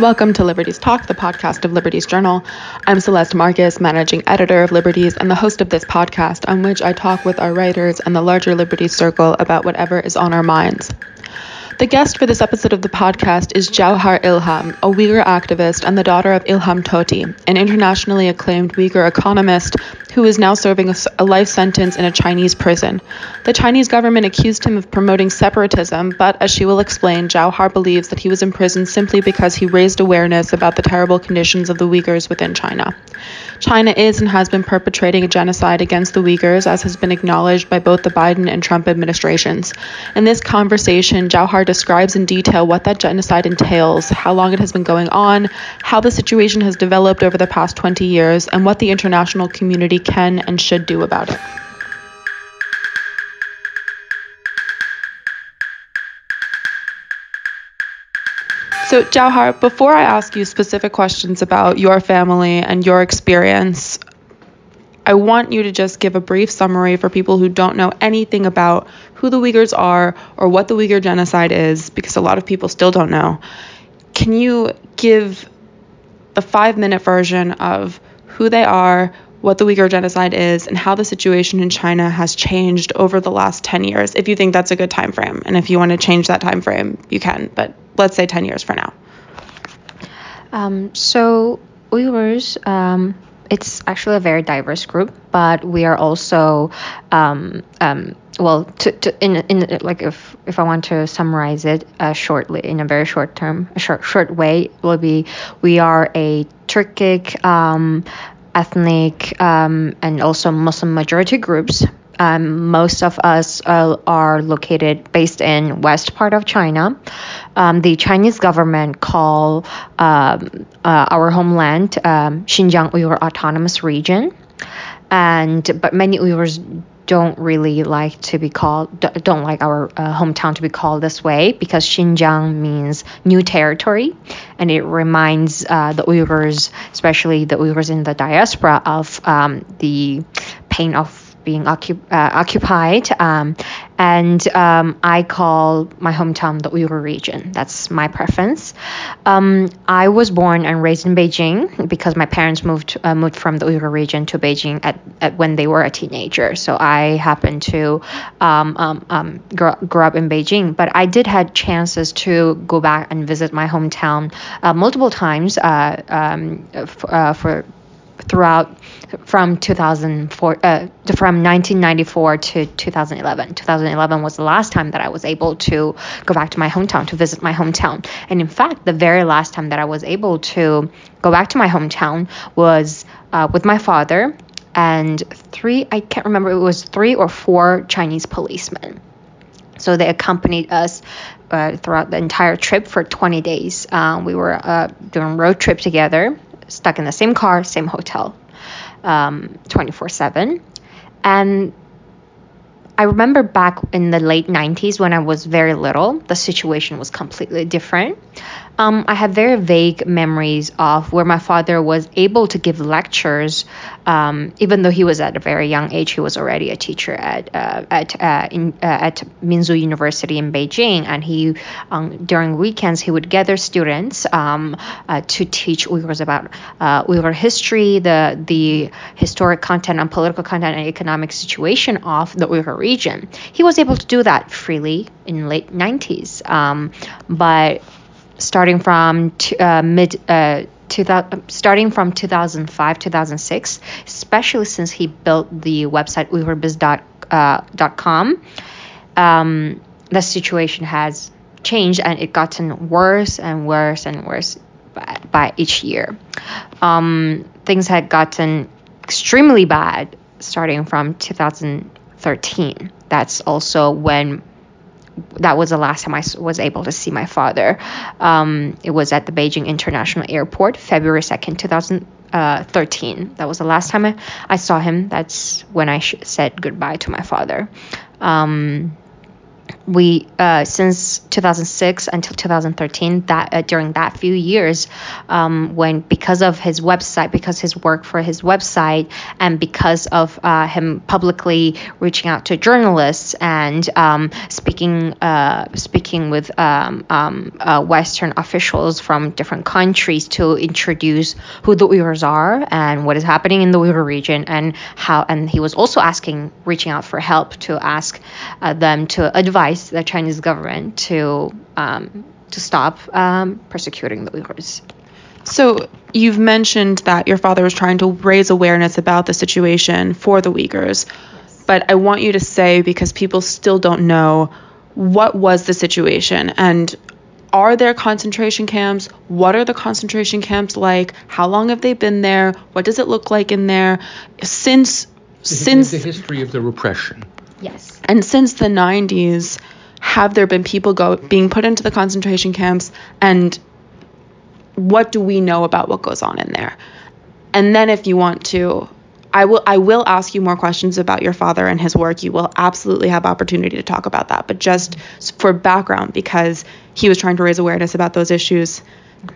Welcome to Liberties Talk, the podcast of Liberties Journal. I'm Celeste Marcus, managing editor of Liberties and the host of this podcast, on which I talk with our writers and the larger Liberties circle about whatever is on our minds. The guest for this episode of the podcast is Jauhar Ilham, a Uyghur activist and the daughter of Ilham Tohti, an internationally acclaimed Uyghur economist who is now serving a life sentence in a Chinese prison. The Chinese government accused him of promoting separatism, but as she will explain, Jauhar believes that he was imprisoned simply because he raised awareness about the terrible conditions of the Uyghurs within China. China is and has been perpetrating a genocide against the Uyghurs, as has been acknowledged by both the Biden and Trump administrations. In this conversation, Jauhar describes in detail what that genocide entails, how long it has been going on, how the situation has developed over the past 20 years, and what the international community can and should do about it. So, Jauhar, before I ask you specific questions about your family and your experience, I want you to just give a brief summary for people who don't know anything about who the Uyghurs are or what the Uyghur genocide is, because a lot of people still don't know. Can you give the five minute version of who they are, what the Uyghur genocide is, and how the situation in China has changed over the last 10 years, if you think that's a good time frame. And if you want to change that time frame, you can. But let's say 10 years for now? Um, so Uyghurs, um, it's actually a very diverse group, but we are also, um, um well, to, to in in like if if I want to summarize it uh, shortly in a very short term, a short short way, will be we are a Turkic um, ethnic um, and also Muslim majority groups um, most of us uh, are located based in west part of China. Um, the Chinese government call um, uh, our homeland um, Xinjiang Uyghur Autonomous Region, and but many Uyghurs don't really like to be called don't like our uh, hometown to be called this way because Xinjiang means new territory. And it reminds uh, the Uyghurs especially the Uyghurs in the diaspora of um, the pain of being occup- uh, occupied. Um, and um, I call my hometown the Uyghur region. That's my preference. Um, I was born and raised in Beijing because my parents moved uh, moved from the Uyghur region to Beijing at, at when they were a teenager. So I happened to um, um, um, grow, grow up in Beijing. But I did had chances to go back and visit my hometown uh, multiple times uh, uh, for throughout from 2004 uh, from 1994 to 2011 2011 was the last time that i was able to go back to my hometown to visit my hometown. And in fact the very last time that i was able to go back to my hometown was uh, with my father and three i can't remember it was three or four chinese policemen. So they accompanied us uh, throughout the entire trip for 20 days. Um, we were uh, doing road trip together, stuck in the same car, same hotel um, 24 7. And I remember back in the late 90s when I was very little, the situation was completely different. Um, I have very vague memories of where my father was able to give lectures, um, even though he was at a very young age. He was already a teacher at uh, at uh, in, uh, at Minzu University in Beijing, and he um, during weekends he would gather students um, uh, to teach Uyghurs about uh, Uyghur history, the the historic content and political content and economic situation of the Uyghur region. He was able to do that freely in late 90s, um, but starting from t- uh, mid uh, 2000, starting from 2005 2006 especially since he built the website uyghurbiz.com uh, um, the situation has changed and it gotten worse and worse and worse by, by each year. Um, things had gotten extremely bad starting from 2013 that's also when that was the last time I was able to see my father. Um, it was at the Beijing International Airport, February 2nd, 2013. That was the last time I, I saw him. That's when I sh- said goodbye to my father. Um, we uh, since 2006 until 2013 that uh, during that few years um, when because of his website because his work for his website and because of uh, him publicly reaching out to journalists and um, speaking uh, speaking with um, um uh, Western officials from different countries to introduce who the Uyghurs are and what is happening in the Uyghur region and how and he was also asking reaching out for help to ask uh, them to advise the Chinese government to um, to stop um, persecuting the Uyghurs. So you've mentioned that your father was trying to raise awareness about the situation for the Uyghurs, yes. but I want you to say because people still don't know what was the situation and are there concentration camps? What are the concentration camps like? How long have they been there? What does it look like in there? Since the, since the history of the repression. Yes. And since the 90s, have there been people go being put into the concentration camps and what do we know about what goes on in there? And then if you want to I will I will ask you more questions about your father and his work. You will absolutely have opportunity to talk about that. But just for background because he was trying to raise awareness about those issues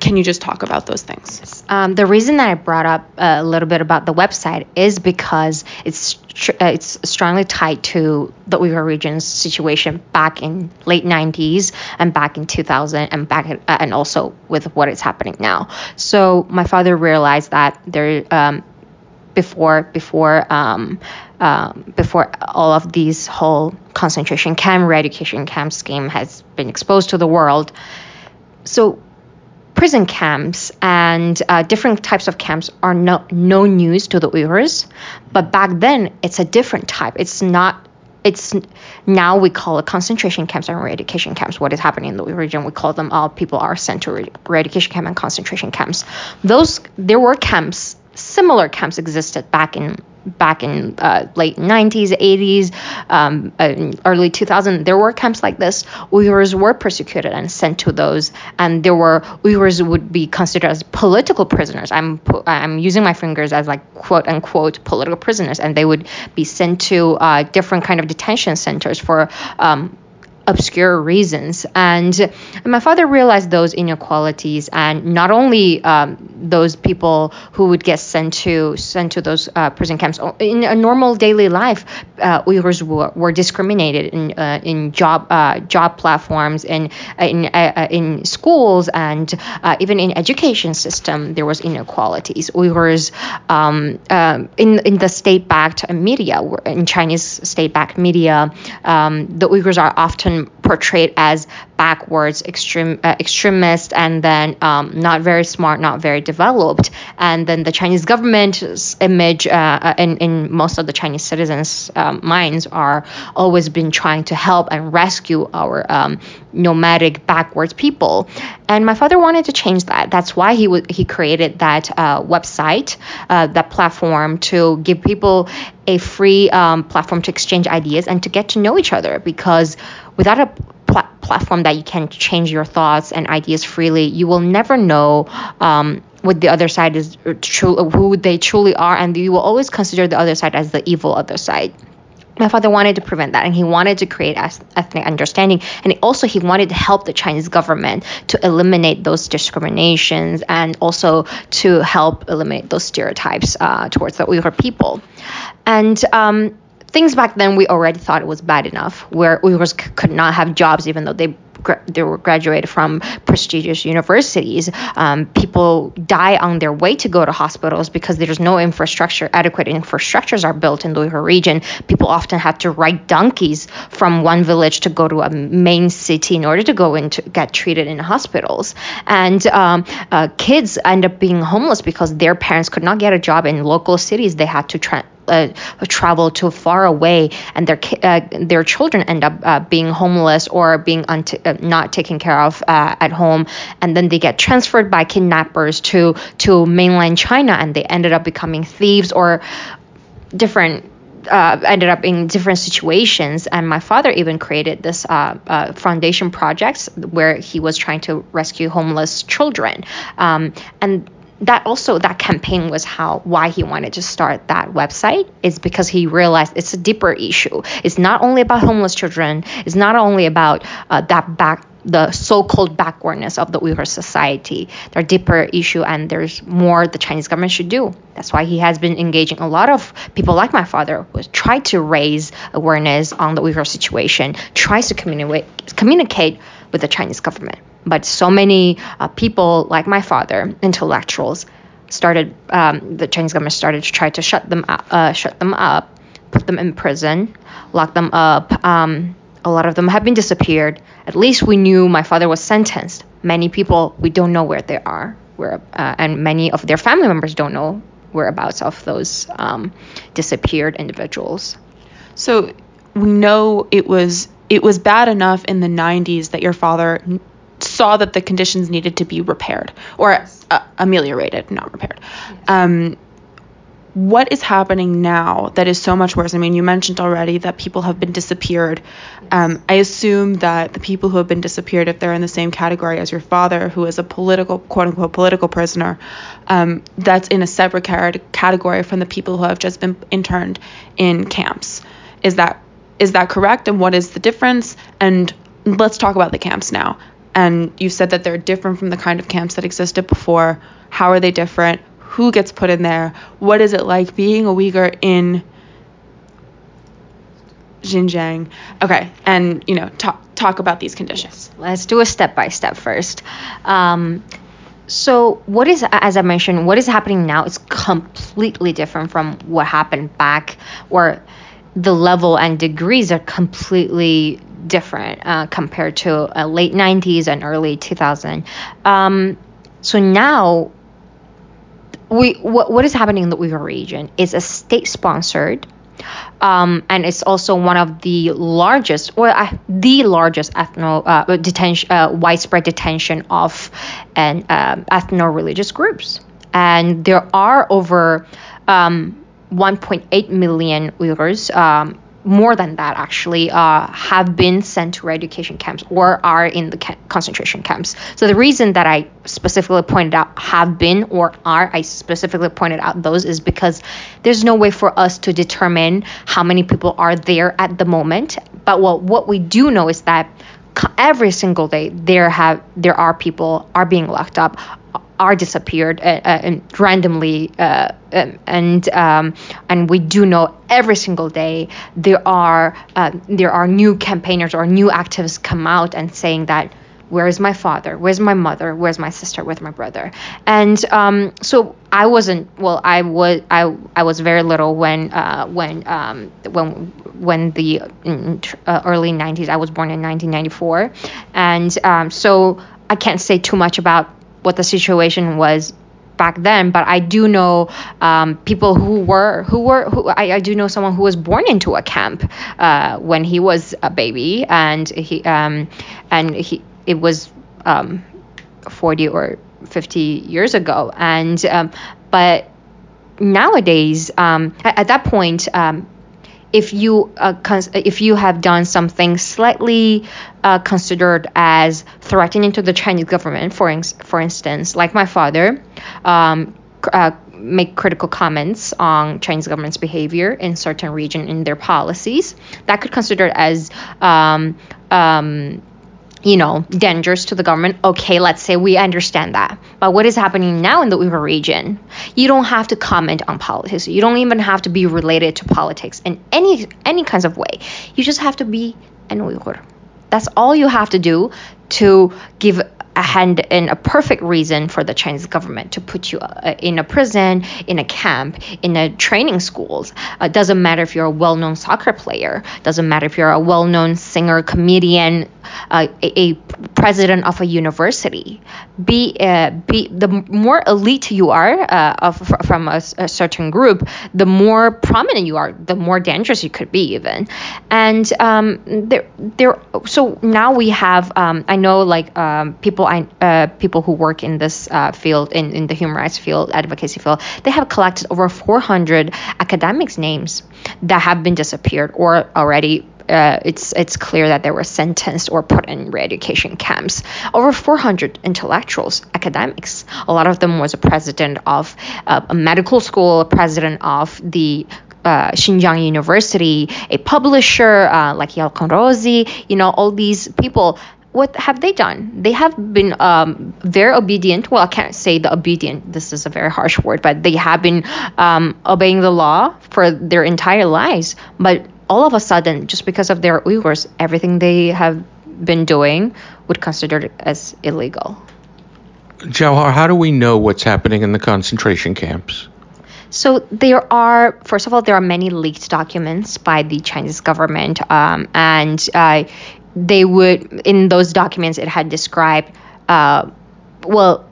can you just talk about those things? Um, the reason that I brought up a little bit about the website is because it's it's strongly tied to the Uyghur region's situation back in late 90s and back in 2000 and back uh, and also with what is happening now. So my father realized that there um, before before um, uh, before all of these whole concentration camp, re-education camp scheme has been exposed to the world. So prison camps and uh, different types of camps are no, no news to the Uyghurs, but back then it's a different type. It's not. It's now we call it concentration camps and re-education camps. What is happening in the region? We call them all people are sent to re-education camp and concentration camps. Those there were camps similar camps existed back in back in uh, late 90s, 80s, um, early 2000s, there were camps like this. Uyghurs were persecuted and sent to those, and there were Uyghurs would be considered as political prisoners. I'm I'm using my fingers as like quote unquote political prisoners, and they would be sent to uh, different kind of detention centers for um, obscure reasons. And my father realized those inequalities, and not only um, those people who would get sent to sent to those uh, prison camps in a normal daily life, uh, Uyghurs were, were, discriminated in uh, in job uh, job platforms, in in uh, in schools, and uh, even in education system. There was inequalities. Uyghurs um, um, in in the state-backed media, in Chinese state-backed media, um, the Uyghurs are often often portrayed as backwards, extreme, uh, extremist, and then um, not very smart, not very developed. And then the Chinese government's image uh, uh, in, in most of the Chinese citizens' um, minds are always been trying to help and rescue our um, nomadic backwards people. And my father wanted to change that. That's why he w- he created that uh, website, uh, that platform to give people a free um, platform to exchange ideas and to get to know each other because without a pl- platform that you can change your thoughts and ideas freely, you will never know um, what the other side is true, who they truly are, and you will always consider the other side as the evil other side. My father wanted to prevent that, and he wanted to create ethnic understanding, and also he wanted to help the Chinese government to eliminate those discriminations and also to help eliminate those stereotypes uh, towards the Uyghur people. And um, things back then we already thought it was bad enough, where Uyghurs c- could not have jobs even though they they were graduated from prestigious universities. Um, people die on their way to go to hospitals because there's no infrastructure, adequate infrastructures are built in the Uyghur region. People often have to ride donkeys from one village to go to a main city in order to go to get treated in hospitals. And um, uh, kids end up being homeless because their parents could not get a job in local cities. They had to tra- uh, travel too far away, and their uh, their children end up uh, being homeless or being uh, not taken care of uh, at home, and then they get transferred by kidnappers to to mainland China, and they ended up becoming thieves or different uh, ended up in different situations. And my father even created this uh, uh, foundation projects where he was trying to rescue homeless children. Um, and that also that campaign was how why he wanted to start that website is because he realized it's a deeper issue it's not only about homeless children it's not only about uh, that back the so-called backwardness of the Uyghur society. There are deeper issue and there's more the Chinese government should do. That's why he has been engaging a lot of people like my father who try to raise awareness on the Uyghur situation, tries to communicate communicate with the Chinese government. But so many uh, people like my father, intellectuals, started um, the Chinese government started to try to shut them up, uh, shut them up, put them in prison, lock them up. Um, a lot of them have been disappeared. At least we knew my father was sentenced. Many people we don't know where they are, where uh, and many of their family members don't know whereabouts of those um, disappeared individuals. So we know it was it was bad enough in the 90s that your father saw that the conditions needed to be repaired or uh, ameliorated, not repaired. Um, what is happening now that is so much worse? I mean, you mentioned already that people have been disappeared. Um, I assume that the people who have been disappeared, if they're in the same category as your father, who is a political, quote unquote, political prisoner, um, that's in a separate category from the people who have just been interned in camps. Is that is that correct? And what is the difference? And let's talk about the camps now. And you said that they're different from the kind of camps that existed before. How are they different? who gets put in there, what is it like being a Uyghur in Xinjiang. Okay, and you know, talk talk about these conditions. Let's do a step by step first. Um, so what is as i mentioned what is happening now is completely different from what happened back or the level and degrees are completely different uh, compared to uh, late 90s and early 2000 um, so now we what, what is happening in the Uyghur region is a state sponsored um, and it's also one of the largest or uh, the largest ethno uh, detention uh, widespread detention of and um, ethno religious groups. And there are over um, 1.8 million Uyghurs um, more than that actually uh, have been sent to education camps or are in the ca- concentration camps. So the reason that I specifically pointed out have been or are, I specifically pointed out those is because there's no way for us to determine how many people are there at the moment. But what what we do know is that every single day there have there are people are being locked up are disappeared uh, uh, and randomly uh, um, and um, and we do know every single day there are uh, there are new campaigners or new activists come out and saying that where is my father? Where's my mother? Where's my sister? Where's my brother? And um, so I wasn't well I was I, I was very little when uh, when um, when when the uh, early 90s I was born in 1994 and um, so I can't say too much about what the situation was back then but i do know um, people who were who were who I, I, do know someone who was born into a camp uh, when he was a baby and he um, and he it was um, 40 or 50 years ago and um, but nowadays um, at, at, that point um, if you uh, cons- if you have done something slightly uh, considered as threatening to the Chinese government, for in- for instance, like my father, um, uh, make critical comments on Chinese government's behavior in certain region in their policies, that could consider as um, um, you know, dangerous to the government. Okay, let's say we understand that. But what is happening now in the Uyghur region? You don't have to comment on politics. You don't even have to be related to politics in any any kinds of way. You just have to be an Uyghur. That's all you have to do to give a hand in a perfect reason for the Chinese government to put you uh, in a prison, in a camp, in a training schools. Uh, doesn't matter if you're a well-known soccer player. Doesn't matter if you're a well-known singer, comedian, uh, a, president of a university. Be uh, be the more elite you are uh, of, from a, a, certain group, the more prominent you are, the more dangerous you could be even. And um, there there so now we have um, I know like um, people I uh, people who work in this uh, field in, in the human rights field advocacy field they have collected over 400 academics names that have been disappeared or already uh, it's it's clear that they were sentenced or put in re-education camps. Over 400 intellectuals, academics, a lot of them was a president of uh, a medical school, a president of the uh, Xinjiang University, a publisher uh, like Yalkun Rozi, you know, all these people what have they done? They have been um, very obedient. Well, I can't say the obedient. This is a very harsh word, but they have been um, obeying the law for their entire lives. But all of a sudden, just because of their Uyghurs, everything they have been doing would considered as illegal. Jauhar, how do we know what's happening in the concentration camps? So there are, first of all, there are many leaked documents by the Chinese government, um, and uh, they would in those documents it had described uh, well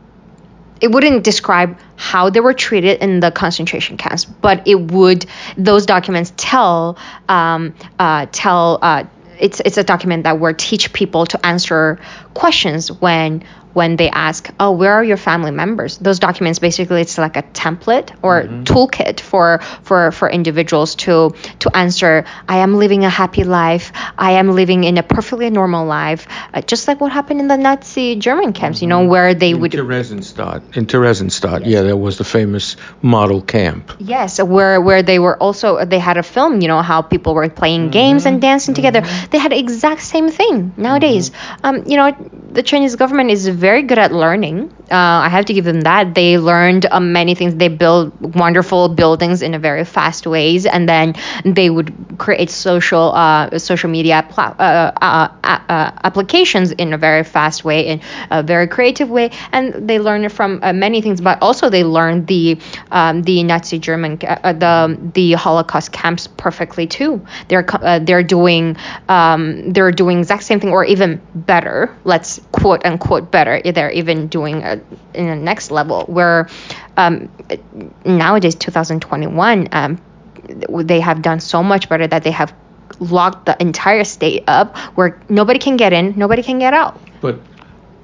it wouldn't describe how they were treated in the concentration camps but it would those documents tell um, uh, tell uh, it's it's a document that would teach people to answer questions when when they ask, "Oh, where are your family members?" Those documents basically it's like a template or mm-hmm. toolkit for for for individuals to to answer, "I am living a happy life. I am living in a perfectly normal life," uh, just like what happened in the Nazi German camps, mm-hmm. you know, mm-hmm. where they would in would Theresienstadt. In Theresienstadt, yes. yeah, there was the famous model camp. Yes, where where they were also they had a film, you know, how people were playing mm-hmm. games and dancing together. Mm-hmm. They had exact same thing nowadays. Mm-hmm. Um, you know, the Chinese government is very good at learning. Uh, I have to give them that. They learned uh, many things. They build wonderful buildings in a very fast ways, and then they would create social uh, social media pl- uh, uh, uh, applications in a very fast way, in a very creative way, and they learned from many things. But also they learned the um, the Nazi German the the Holocaust camps perfectly too. They're they're doing um, they're doing exact same thing or even better. Let's quote unquote better. They're even doing a, in the next level where um, nowadays 2021 um, they have done so much better that they have locked the entire state up where nobody can get in, nobody can get out. But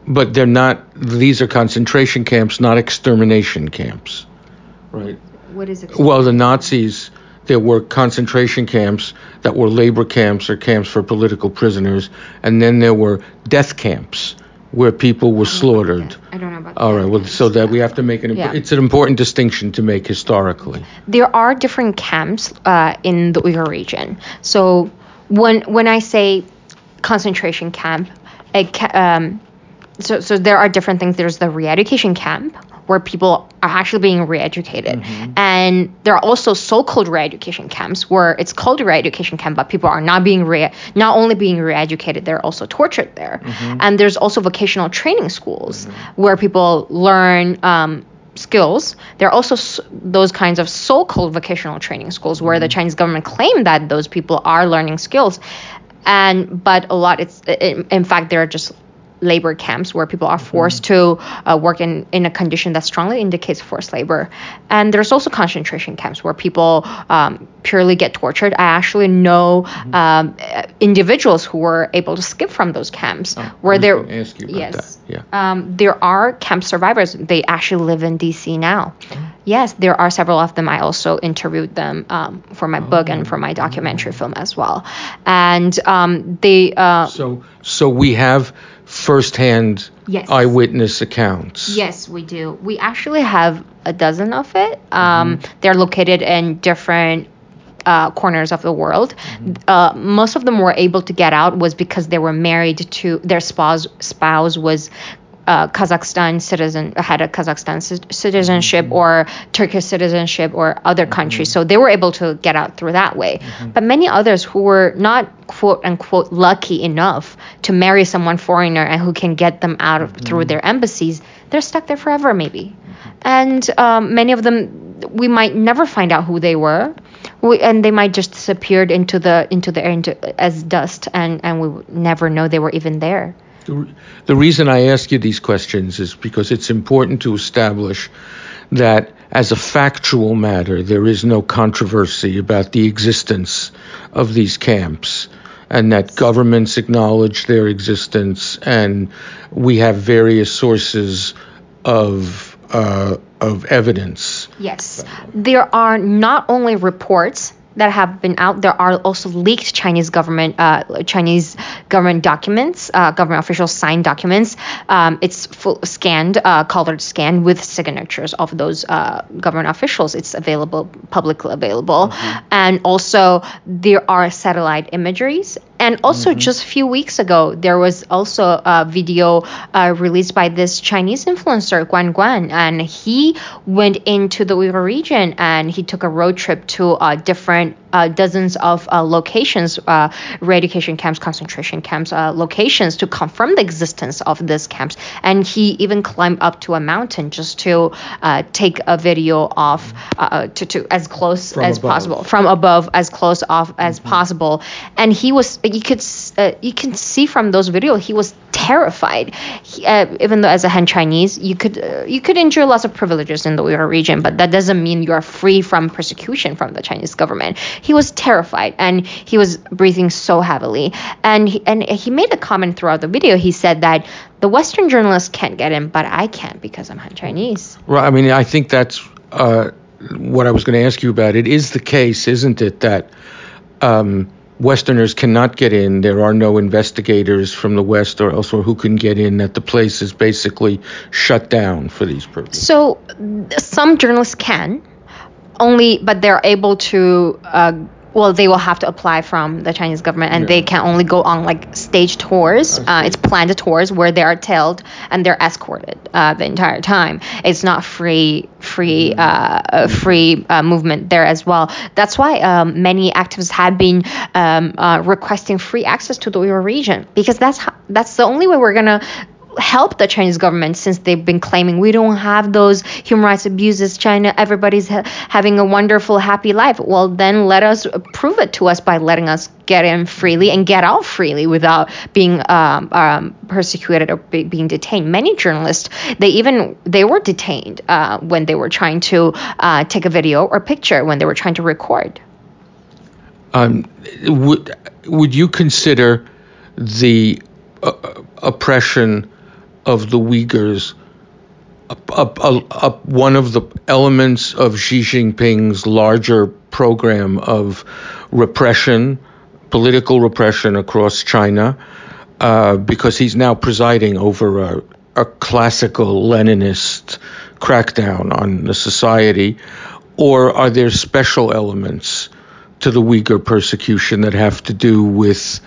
but they're not these are concentration camps, not extermination camps. Right? What is it? Well, the Nazis there were concentration camps that were labor camps or camps for political prisoners, and then there were death camps where people were slaughtered. I don't know about that. All right, well, so that we have to make an yeah. it's an important distinction to make historically. There are different camps uh, in the Uyghur region. So when when I say concentration camp, um, so so there are different things. There's the re-education camp, where people are actually being re-educated. Mm-hmm. And there are also so-called re-education camps where it's called a re-education camp, but people are not being re not only being re-educated, they're also tortured there. Mm-hmm. And there's also vocational training schools mm-hmm. where people learn um, skills. There are also s- those kinds of so-called vocational training schools where the mm-hmm. Chinese government claim that those people are learning skills. And but a lot it's in, in fact they're just labor camps where people are forced mm-hmm. to uh, work in, in a condition that strongly indicates forced labor. And there's also concentration camps where people um, purely get tortured. I actually know mm-hmm. um, individuals who were able to skip from those camps oh, where there yes, that. Yeah. Um, there are camp survivors. They actually live in DC now. Oh. Yes, there are several of them. I also interviewed them um, for my oh. book and for my documentary film as well. And um, they. Uh, so, so we have firsthand yes. eyewitness accounts. Yes, we do. We actually have a dozen of it. Um, mm-hmm. They're located in different uh, corners of the world. Mm-hmm. Uh, most of them were able to get out was because they were married to their spouse. Spouse was uh, Kazakhstan citizen had a Kazakhstan citizenship mm-hmm. or Turkish citizenship or other mm-hmm. countries, so they were able to get out through that way. Mm-hmm. But many others who were not quote unquote lucky enough to marry someone foreigner and who can get them out of, through mm-hmm. their embassies, they're stuck there forever maybe. Mm-hmm. And um, many of them, we might never find out who they were. We, and they might just disappeared into the into the air into, as dust, and and we would never know they were even there. The, the reason I ask you these questions is because it's important to establish that as a factual matter, there is no controversy about the existence of these camps and that governments acknowledge their existence and we have various sources of uh, of evidence. Yes, there are not only reports that have been out, there are also leaked Chinese government uh, Chinese government documents, uh, government officials signed documents. Um, it's full scanned, uh, colored scanned with signatures of those uh, government officials. It's available, publicly available, mm-hmm. and also there are satellite imageries and also, mm-hmm. just a few weeks ago, there was also a video uh, released by this Chinese influencer, Guan Guan, and he went into the Uyghur region and he took a road trip to uh, different uh, dozens of uh, locations, uh, re-education camps, concentration camps, uh, locations to confirm the existence of these camps. And he even climbed up to a mountain just to uh, take a video of uh, to, to as close from as above. possible from above, as close off as mm-hmm. possible. And he was you could you can see from those videos he was terrified. He, even though as a Han Chinese, you could you could enjoy lots of privileges in the Uyghur region, but that doesn't mean you are free from persecution from the Chinese government he was terrified and he was breathing so heavily. And he, and he made a comment throughout the video. He said that the Western journalists can't get in, but I can't because I'm Han Chinese. Right. I mean, I think that's uh, what I was going to ask you about. It is the case, isn't it, that um, Westerners cannot get in. There are no investigators from the West or elsewhere who can get in. That the place is basically shut down for these purposes. So some journalists can, only, but they're able to. Uh, well, they will have to apply from the Chinese government, and yeah. they can only go on like stage tours. Uh, it's planned tours where they are tailed and they're escorted uh, the entire time. It's not free, free, mm. uh, free uh, movement there as well. That's why um, many activists have been um, uh, requesting free access to the Uyghur region because that's how, that's the only way we're gonna help the Chinese government since they've been claiming we don't have those human rights abuses. China, everybody's ha- having a wonderful, happy life. Well, then let us prove it to us by letting us get in freely and get out freely without being um, um, persecuted or be- being detained. Many journalists, they even they were detained uh, when they were trying to uh, take a video or picture when they were trying to record. Um, would would you consider the uh, oppression of the Uyghurs one of the elements of Xi Jinping's larger program of repression, political repression across China, uh, because he's now presiding over a, a classical Leninist crackdown on the society, or are there special elements to the Uyghur persecution that have to do with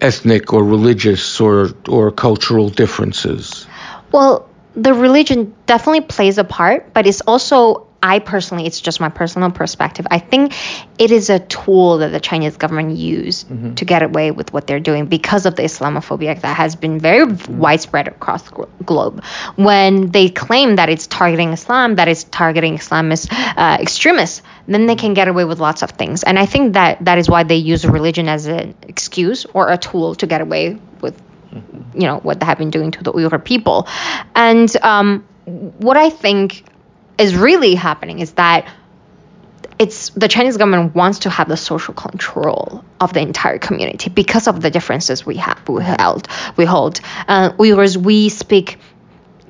ethnic or religious or or cultural differences? Well, the religion definitely plays a part, but it's also I personally, it's just my personal perspective. I think it is a tool that the Chinese government use mm-hmm. to get away with what they're doing because of the Islamophobia that has been very mm-hmm. widespread across the globe. When they claim that it's targeting Islam, that it's targeting Islamist uh, extremists, then they can get away with lots of things. And I think that that is why they use religion as an excuse or a tool to get away with you know what they have been doing to the Uyghur people. And um, what I think is really happening is that it's the Chinese government wants to have the social control of the entire community because of the differences we have we held we hold. Uh, Uyghurs we speak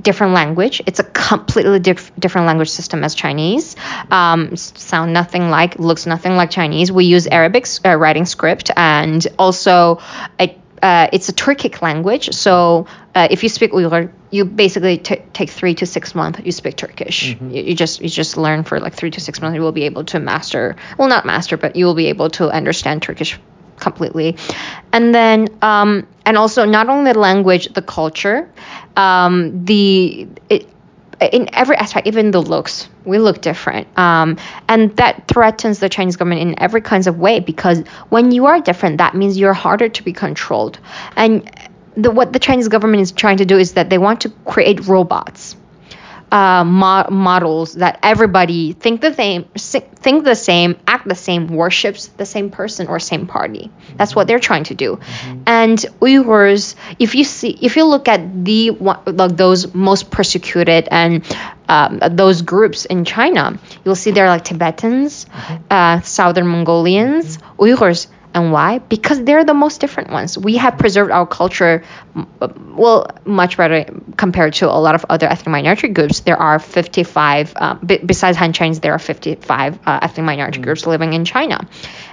different language. It's a completely diff- different language system as Chinese. Um, sound nothing like, looks nothing like Chinese. We use Arabic uh, writing script, and also it uh, it's a Turkic language. So uh, if you speak Uyghur, you basically t- take three to six months. You speak Turkish. Mm-hmm. You, you, just you just learn for like three to six months. You will be able to master. Well, not master, but you will be able to understand Turkish completely. And then um, and also not only the language, the culture, um, the it, in every aspect, even the looks, we look different. Um, and that threatens the Chinese government in every kinds of way because when you are different, that means you're harder to be controlled. And the, what the Chinese government is trying to do is that they want to create robots uh, mo- models that everybody think the same, think the same, act the same, worships the same person or same party. That's what they're trying to do. Mm-hmm. And Uyghurs, if you see, if you look at the like those most persecuted and um, those groups in China, you'll see they're like Tibetans, mm-hmm. uh, Southern Mongolians, mm-hmm. Uyghurs And why? Because they're the most different ones. We have preserved our culture, well, much better compared to a lot of other ethnic minority groups. There are 55, um, b- besides Han Chinese, there are 55 uh, ethnic minority mm. groups living in China.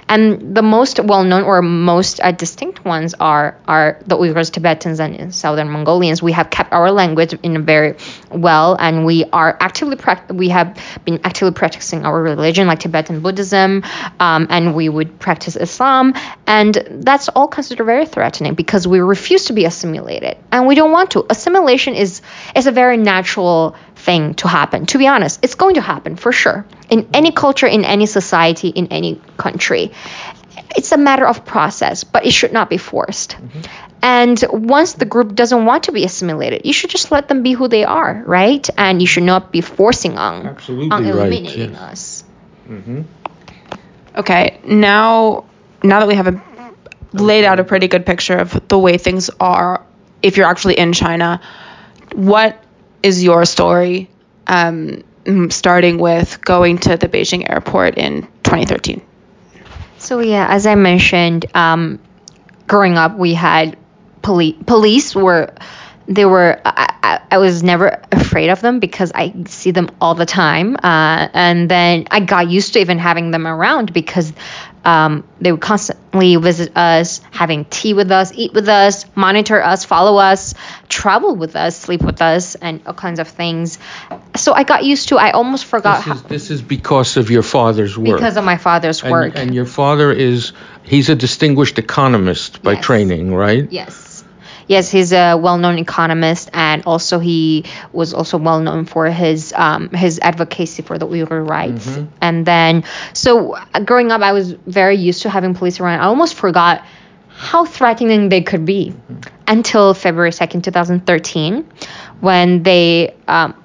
And the most well-known or most uh, distinct ones are are the Uyghurs, Tibetans, and Southern Mongolians. We have kept our language in very well, and we are actively we have been actively practicing our religion, like Tibetan Buddhism, um, and we would practice Islam, and that's all considered very threatening because we refuse to be assimilated, and we don't want to. Assimilation is is a very natural thing to happen. To be honest, it's going to happen for sure in any culture, in any society, in any country. It's a matter of process, but it should not be forced. Mm-hmm. And once the group doesn't want to be assimilated, you should just let them be who they are, right? And you should not be forcing on, Absolutely on eliminating right. us. Mm-hmm. Okay, now now that we have a, laid out a pretty good picture of the way things are, if you're actually in China, what is your story, um, starting with going to the Beijing airport in 2013? So yeah, as I mentioned, um, growing up, we had police. Police were they were I, I, was never afraid of them because I see them all the time uh, and then I got used to even having them around because um, they would constantly visit us having tea with us eat with us monitor us follow us travel with us sleep with us and all kinds of things. So I got used to I almost forgot this is, how, this is because of your father's work. Because of my father's and, work. and your father is he's a distinguished economist by yes. training right? Yes yes, he's a well-known economist, and also he was also well-known for his um, his advocacy for the Uyghur rights. Mm-hmm. And then, so uh, growing up, I was very used to having police around. I almost forgot how threatening they could be mm-hmm. until February 2nd, 2013, when they um,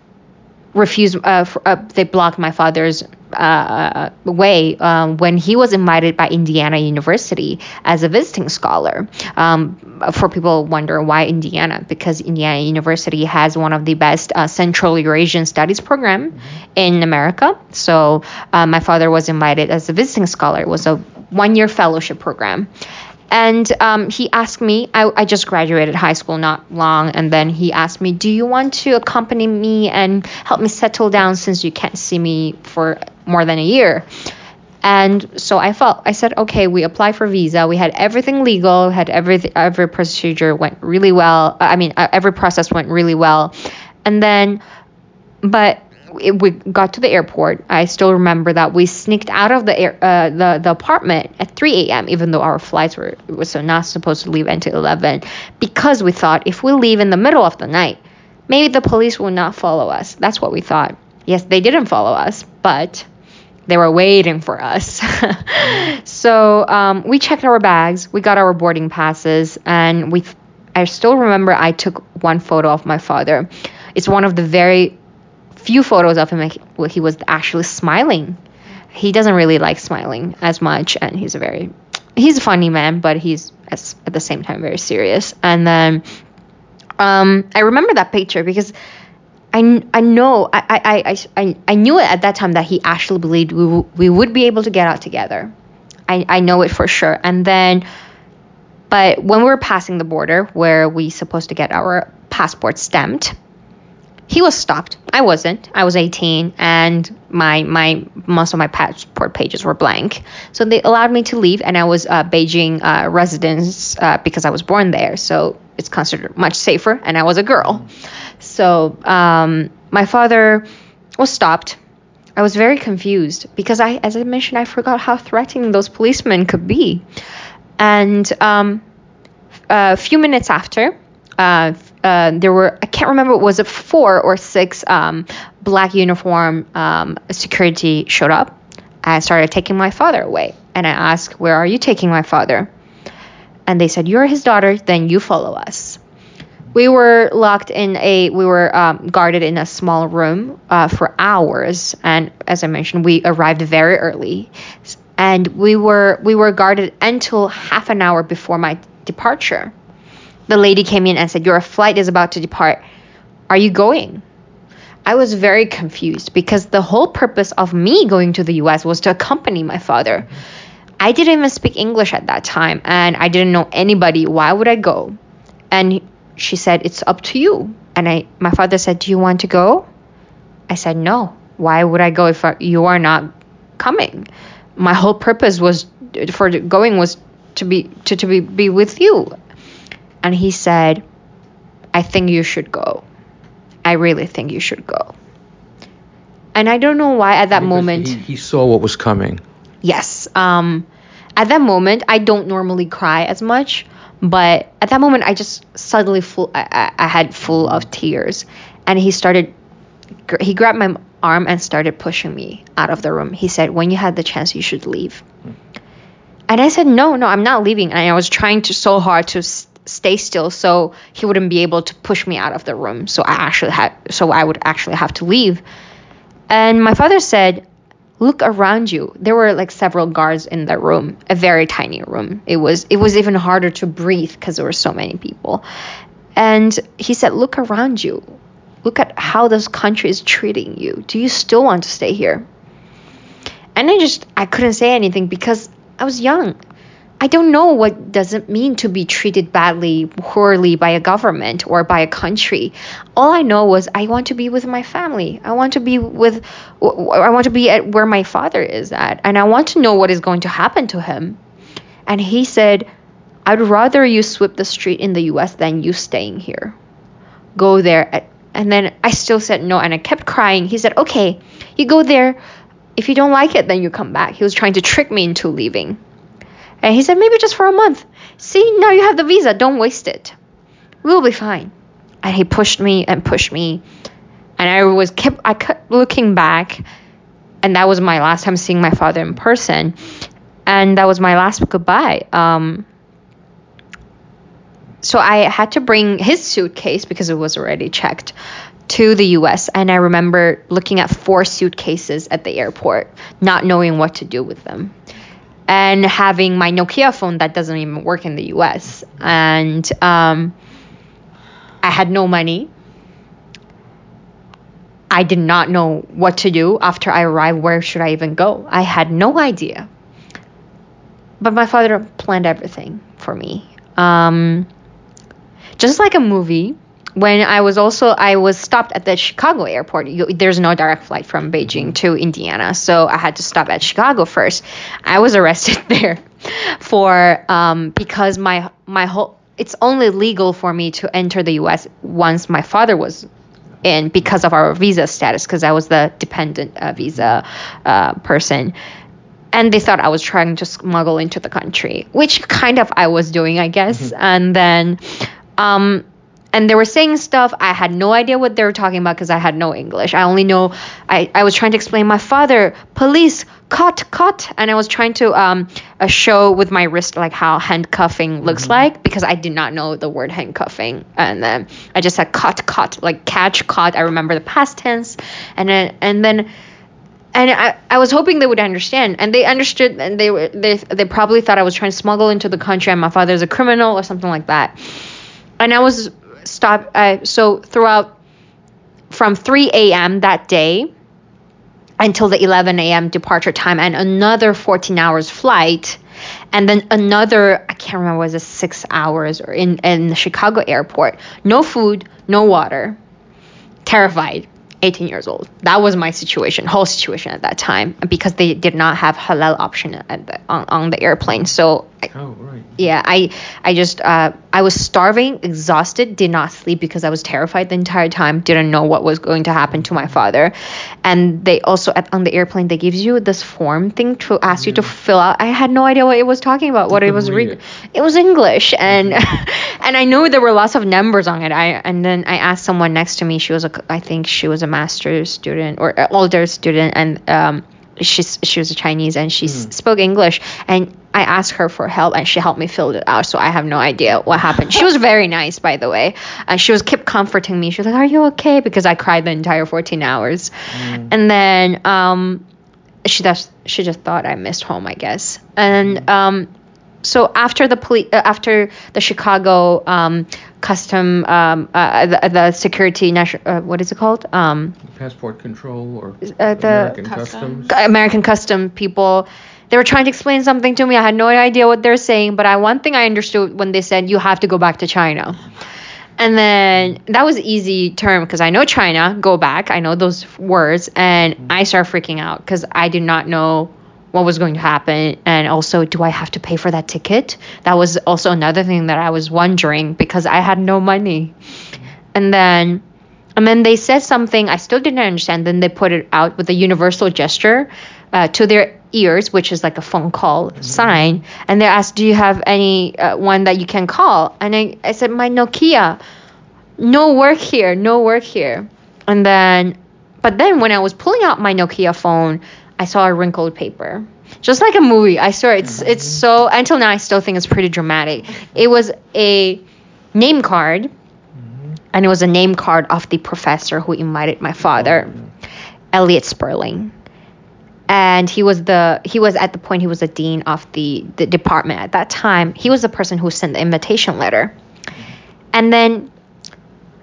refused, uh, for, uh, they blocked my father's uh, way um, when he was invited by Indiana University as a visiting scholar. Um, for people wonder why Indiana, because Indiana University has one of the best uh, Central Eurasian Studies program mm-hmm. in America. So uh, my father was invited as a visiting scholar. It was a one-year fellowship program and um, he asked me I, I just graduated high school not long and then he asked me do you want to accompany me and help me settle down since you can't see me for more than a year and so I felt I said okay we applied for visa we had everything legal had every every procedure went really well I mean uh, every process went really well and then but it, we got to the airport, I still remember that we sneaked out of the air, uh, the the apartment at 3 a.m. Even though our flights were was not supposed to leave until 11, because we thought if we leave in the middle of the night, maybe the police will not follow us. That's what we thought. Yes, they didn't follow us, but they were waiting for us. so um, we checked our bags, we got our boarding passes, and we. I still remember I took one photo of my father. It's one of the very few photos of him where he was actually smiling. He doesn't really like smiling as much, and he's a very he's a funny man, but he's at the same time very serious. And then um, I remember that picture because I, I know I, I, I, I knew it at that time that he actually believed we, w- we would be able to get out together. I, I know it for sure. And then, but when we were passing the border where we supposed to get our passport stamped, he was stopped. I wasn't. I was 18 and my my most of my passport pages were blank. So they allowed me to leave and I was uh, Beijing uh, residence uh, because I was born there. So it's considered much safer and I was a girl. So um, my father was stopped. I was very confused because I, as I mentioned, I forgot how threatening those policemen could be. And um, a few minutes after, uh, uh, there were I can't remember was it four or six um, black uniform um, security showed up. I started taking my father away, and I asked, "Where are you taking my father?" And they said, "You're his daughter. Then you follow us." We were locked in a we were um, guarded in a small room uh, for hours, and as I mentioned, we arrived very early, and we were we were guarded until half an hour before my departure the lady came in and said, Your flight is about to depart. Are you going? I was very confused because the whole purpose of me going to the US was to accompany my father. I didn't even speak English at that time and I didn't know anybody. Why would I go? And she said, It's up to you. And I, my father said, Do you want to go? I said, No. Why would I go if I, you are not coming? My whole purpose was for going was to be to, to be, be with you. And he said, I think you should go. I really think you should go. And I don't know why at that Because moment. he, he saw what was coming. Yes. Um, at that moment, I don't normally cry as much, but at that moment, I just suddenly full. I, I, had full of tears, and he started. He grabbed my arm and started pushing me out of the room. He said, "When you had the chance, you should leave." And I said, "No, no, I'm not leaving." And I was trying to so hard to stay still so he wouldn't be able to push me out of the room. So I actually had, so I would actually have to leave. And my father said, look around you there were like several guards in the room a very tiny room. It was it was even harder to breathe because there were so many people. And he said look around you. Look at how this country is treating you. Do you still want to stay here? And i just i couldn't say anything because i was young i don't know what does it mean to be treated badly poorly by a government or by a country. All i know was i want to be with my family. I want to be with i want to be at where my father is at and i want to know what is going to happen to him. And he said i'd rather you sweep the street in the us than you staying here. Go there. And then i still said no and i kept crying. He said okay you go there. If you don't like it then you come back. He was trying to trick me into leaving and he said, maybe just for a month. See, now you have the visa. Don't waste it. We'll be fine. And he pushed me and pushed me. And I was kept I kept looking back. And that was my last time seeing my father in person. And that was my last goodbye. Um, so I had to bring his suitcase because it was already checked to the US. And I remember looking at four suitcases at the airport, not knowing what to do with them and having my Nokia phone that doesn't even work in the US. And um, I had no money. I did not know what to do after I arrived. Where should I even go? I had no idea. But my father planned everything for me. Um, just like a movie, when I was also I was stopped at the Chicago airport. You, there's no direct flight from Beijing to Indiana, so I had to stop at Chicago first. I was arrested there for um, because my my whole it's only legal for me to enter the U.S. once my father was in because of our visa status because I was the dependent uh, visa uh, person. And they thought I was trying to smuggle into the country, which kind of I was doing, I guess. And then um, and they were saying stuff. I had no idea what they were talking about because i had no english. I only know I, I was trying to explain my father police cut cut. And i was trying to um uh, show with my wrist like how handcuffing looks like because i did not know the word handcuffing. And then i just said cut cut like catch caught i remember the past tense. And then and then and I, I was hoping they would understand. And they understood and they were they, they probably thought i was trying to smuggle into the country and my father's a criminal or something like that. And I was stopped. Uh, so throughout from 3 a.m. that day until the 11 a.m. departure time, and another 14 hours flight, and then another I can't remember was it six hours or in in the Chicago airport. No food, no water. Terrified. 18 years old. That was my situation, whole situation at that time, because they did not have halal option the, on, on the airplane. So Oh, right. yeah i i just uh i was starving exhausted did not sleep because i was terrified the entire time didn't know what was going to happen to my father. And they also at, on the airplane they gives you this form thing to ask you to fill out. I had no idea what it was talking about what it was read reading it. it was english. And and i knew there were lots of numbers on it. I and then i asked someone next to me she was a i think she was a master's student or uh, older student. And um she's she was a Chinese and she s spoke English and I asked her for help and she helped me fill it out so I have no idea what happened. She was very nice by the way. And she was kept comforting me. She was like, "Are you okay?" because I cried the entire 14 hours. And then um she just she just thought I missed home, I guess. And um so after the police uh, after the Chicago um custom um uh, the, the security national uh, what is it called? Um Passport control or Uh, the American Custom. customs. American custom people they were trying to explain something to me. I had no idea what they're saying, but I one thing I understood when they said you have to go back to China. And then that was easy term because I know China, go back. I know those words, and I start freaking out because I did not know what was going to happen, and also, do I have to pay for that ticket? That was also another thing that I was wondering because I had no money. And then, and then they said something I still didn't understand. Then they put it out with a universal gesture uh, to their ears, which is like a phone call sign, and they asked, "Do you have any uh, one that you can call?" And I, I said, "My Nokia, no work here, no work here." And then, but then when I was pulling out my Nokia phone, I saw a wrinkled paper, just like a movie. I swear, it's it's so. Until now, I still think it's pretty dramatic. It was a name card, and it was a name card of the professor who invited my father, Elliot Sperling. And he was the he was at the point he was a dean of the the department. At that time he was the person who sent the invitation letter. And then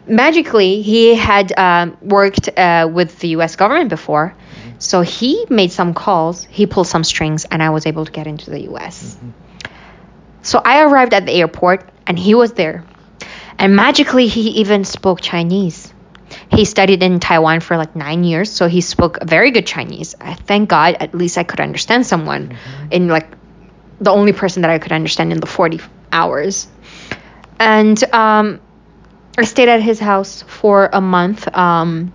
magically he had um, worked uh, with the us government before so he made some calls he pulled some strings and i was able to get into the us so i arrived at the airport and he was there and magically he even spoke chinese he studied in Taiwan for like nine years, so he spoke very good Chinese. I thank God, at least I could understand someone in like the only person that I could understand in the 40 hours. And um, I stayed at his house for a month. Um,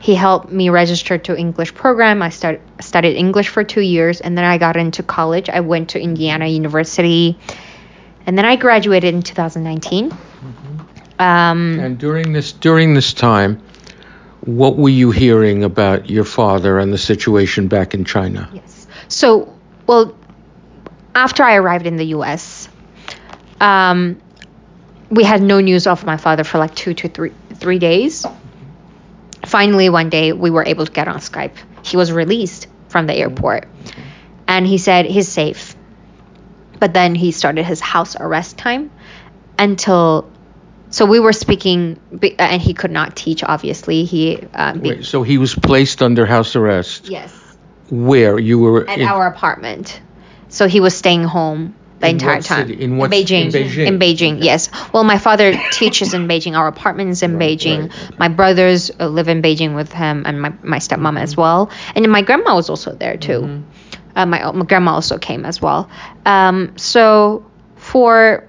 he helped me register to English program. I started studied English for two years, and then I got into college. I went to Indiana University, and then I graduated in 2019. Um, And during this during this time, what were you hearing about your father and the situation back in China? Yes. So, well, after I arrived in the U.S., um, we had no news of my father for like two to three three days. Finally, one day we were able to get on Skype. He was released from the airport, and he said he's safe. But then he started his house arrest time until. So we were speaking, and he could not teach. Obviously, he. Uh, be- Wait, so he was placed under house arrest. yes. Where you were at in, our apartment. So he was staying home the In entire time. city? In what- Beijing. in Beijing? In Beijing, yes. Well, my father teaches in Beijing. Our apartment is in Right, Beijing. right, My brothers uh, live in Beijing with him, and my, my stepmom Mm-hmm. as well. And my grandma was also there too. Uh, my, my grandma also came as well. Um, so for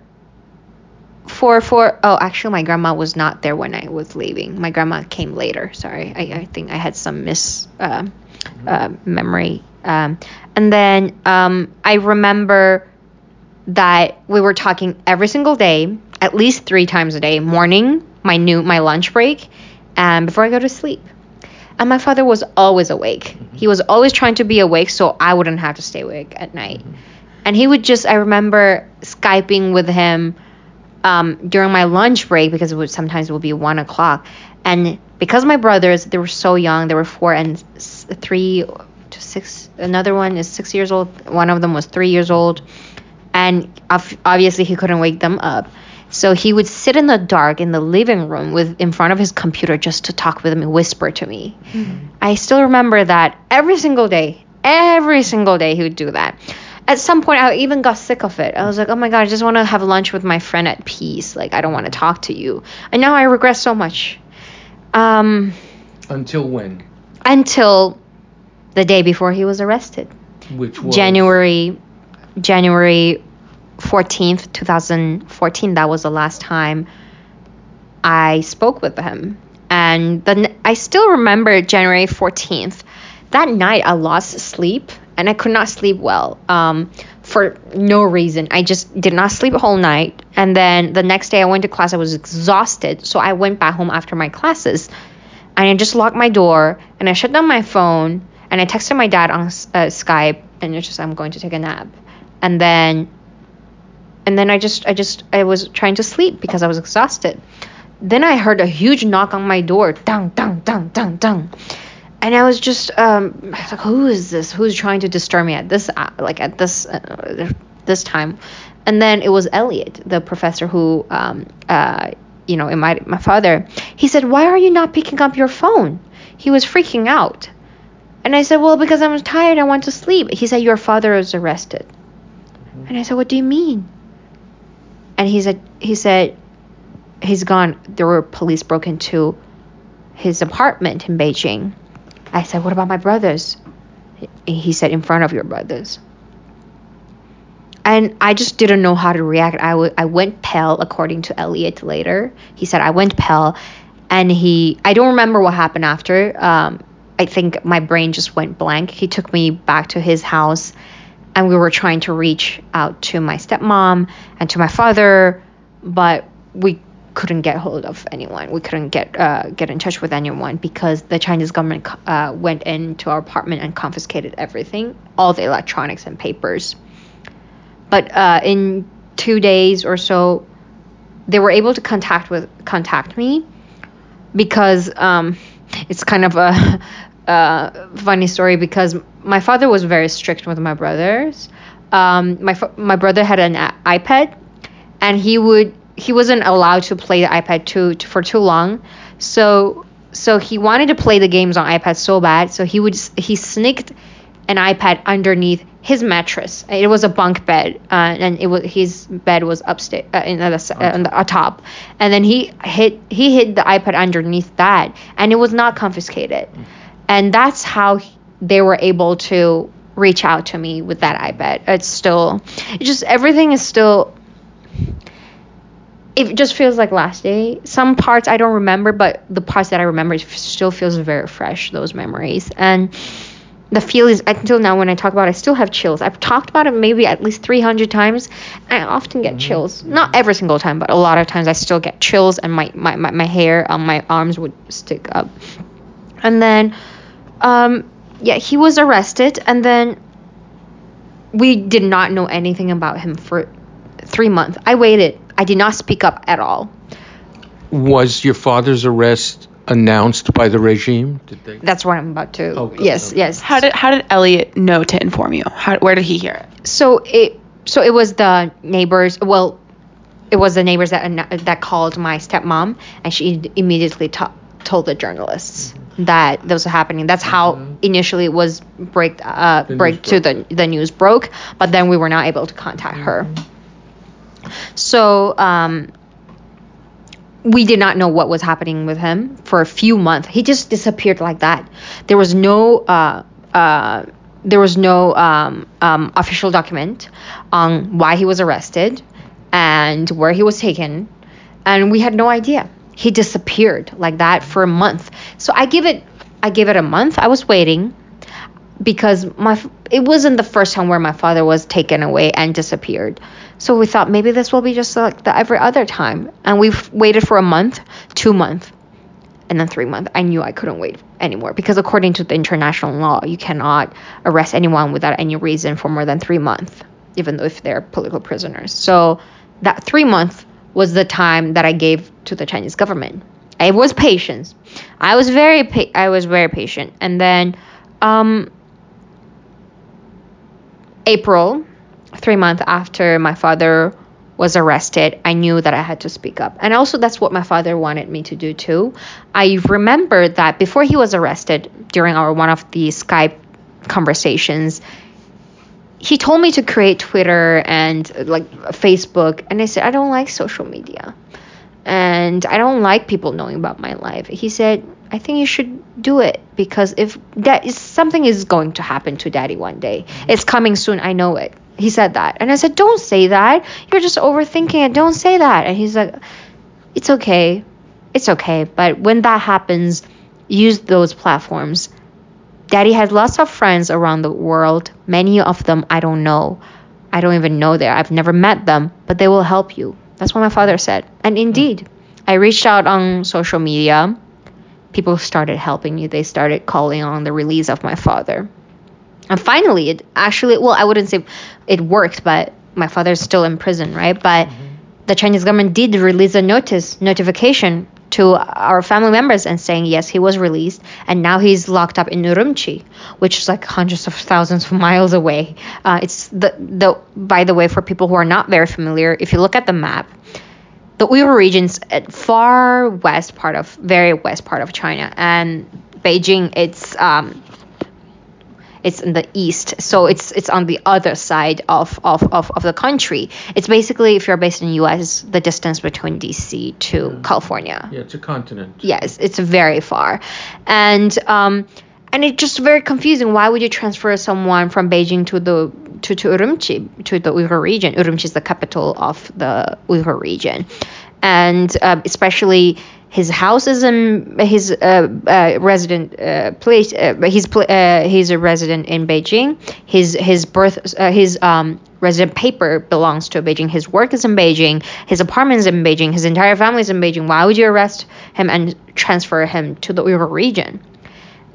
for for oh actually my grandma was not there when I was leaving. My grandma came later. Sorry, I, I think I had some mis uh, uh, memory. Um, and then um, I remember that we were talking every single day, at least three times a day. Morning, my new my lunch break, and before I go to sleep. And my father was always awake. He was always trying to be awake so I wouldn't have to stay awake at night. And he would just I remember skyping with him um, during my lunch break because it would sometimes it would be one o'clock, and because my brothers they were so young, they were four and three to six. Another one is six years old. One of them was three years old, and obviously he couldn't wake them up. So he would sit in the dark in the living room with in front of his computer just to talk with me, whisper to me. I still remember that every single day, every single day he would do that. At some point, I even got sick of it. I was like, oh my god, I just want to have lunch with my friend at peace. Like, I don't want to talk to you. And now I regret so much. Um, Until when? until the day before he was arrested. Which was January January 14th, 2014. That was the last time I spoke with him. And then I still remember January 14th. That night I lost sleep and I could not sleep well um, for no reason. I just did not sleep a whole night. And then the next day I went to class. I was exhausted. So I went back home after my classes and I just locked my door and I shut down my phone and I texted my dad on uh, Skype and it's just I'm going to take a nap, and then and then I just I just I was trying to sleep because I was exhausted. Then I heard a huge knock on my door, dang dang dang dang dang, and I was just um I was like who is this? Who's trying to disturb me at this uh, like at this uh, this time? And then it was Elliot, the professor who um uh you know invited my father. He said, "Why are you not picking up your phone?" He was freaking out. And I said, Well, because I'm tired, I want to sleep. He said, Your father is arrested. And I said, What do you mean? And he said, He said, he's gone. There were police broke into his apartment in Beijing. I said, What about my brothers? He said, In front of your brothers. And I just didn't know how to react. I, w- I went pale, according to Elliot later. He said, I went pale. And he, I don't remember what happened after. Um, I think my brain just went blank. He took me back to his house, and we were trying to reach out to my stepmom and to my father, but we couldn't get hold of anyone. We couldn't get uh, get in touch with anyone because the Chinese government uh, went into our apartment and confiscated everything, all the electronics and papers. But uh, in two days or so, they were able to contact with contact me because um, it's kind of a, a, funny story because my father was very strict with my brothers. Um, my my brother had an iPad, and he would he wasn't allowed to play the iPad too, for too long. So so he wanted to play the games on iPad so bad. So he would he sneaked an iPad underneath his mattress. It was a bunk bed, uh, and it was his bed was upstairs uh, in the, uh, on the top. And then he hid he hid the iPad underneath that, and it was not confiscated. Mm. And that's how they were able to reach out to me with that iPad. It's still, it just everything is still it just feels like last day. Some parts I don't remember, but the parts that I remember still feels very fresh. Those memories and the feel is until now when I talk about it, I still have chills. I've talked about it maybe at least 300 times. I often get mm-hmm. chills. Not every single time, but a lot of times I still get chills and my, my, my, my hair on my arms would stick up. And then, um, yeah, he was arrested and then we did not know anything about him for three months. I waited I did not speak up at all. Was your father's arrest announced by the regime? Did they? That's what I'm about to. Oh, yes, okay. yes. How did how did Elliot know to inform you? How, where did he hear it? So it so it was the neighbors. Well, it was the neighbors that that called my stepmom, and she immediately t- told the journalists mm-hmm. that this was happening. That's how mm-hmm. initially it was break uh break to the the news broke, but then we were not able to contact mm-hmm. her. So um, we did not know what was happening with him for a few months. He just disappeared like that. There was no uh, uh, there was no um, um, official document on why he was arrested and where he was taken, and we had no idea. He disappeared like that for a month. So I give it I give it a month. I was waiting because my it wasn't the first time where my father was taken away and disappeared. So we thought maybe this will be just like the every other time. And we've waited for a month, two months, and then three months. I knew I couldn't wait anymore because according to the international law, you cannot arrest anyone without any reason for more than three months, even though if they're political prisoners. So that three months was the time that I gave to the Chinese government. It was patience. I was very pa- I was very patient. And then um, April three months after my father was arrested, I knew that I had to speak up. And also, that's what my father wanted me to do too. I remember that before he was arrested, during our one of the Skype conversations, he told me to create Twitter and like Facebook. And I said, I don't like social media. And I don't like people knowing about my life. He said, I think you should do it because if that is something is going to happen to daddy one day. It's coming soon, I know it he said that. And I said, Don't say that. You're just overthinking it. Don't say that. And he's like, It's okay. It's okay. But when that happens, use those platforms. Daddy has lots of friends around the world. Many of them I don't know. I don't even know them. I've never met them, but they will help you. That's what my father said. And indeed, I reached out on social media. People started helping me. They started calling on the release of my father. And finally, it actually, well, I wouldn't say it worked, but my father's still in prison, right? But mm-hmm. the Chinese government did release a notice, notification to our family members and saying, yes, he was released. And now he's locked up in Urumqi, which is like hundreds of thousands of miles away. Uh, it's the, the, by the way, for people who are not very familiar, if you look at the map, the Uyghur region's at far west part of, very west part of China. And Beijing, it's, um, It's in the east, so it's it's on the other side of, of, of, of the country. It's basically if you're based in the U.S., the distance between D.C. to California. Yeah, it's a continent. Yes, it's very far, and um, and it's just very confusing. Why would you transfer someone from Beijing to the to, to Urumqi to the Uyghur region? Urumqi is the capital of the Uyghur region, and uh, especially his house is in his uh, uh, resident uh, place. Uh, he's uh, he's a resident in Beijing. His his birth uh, his um, resident paper belongs to Beijing. His work is in Beijing. His apartment is in Beijing. His entire family is in Beijing. Why would you arrest him and transfer him to the Uyghur region?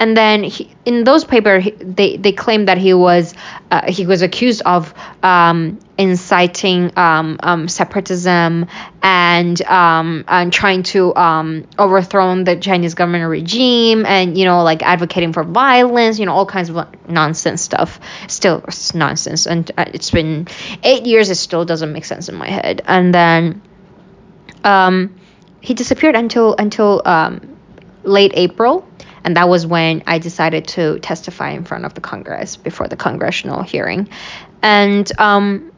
And then he, in those papers they, they claim that he was uh, he was accused of um, inciting um, um, separatism and um, and trying to um, overthrow the Chinese government regime and you know like advocating for violence you know all kinds of nonsense stuff. Still it's nonsense. And uh, it's been eight years. It still doesn't make sense in my head. And then um, he disappeared until until late April and that was when I decided to testify in front of the Congress before the congressional hearing. And um,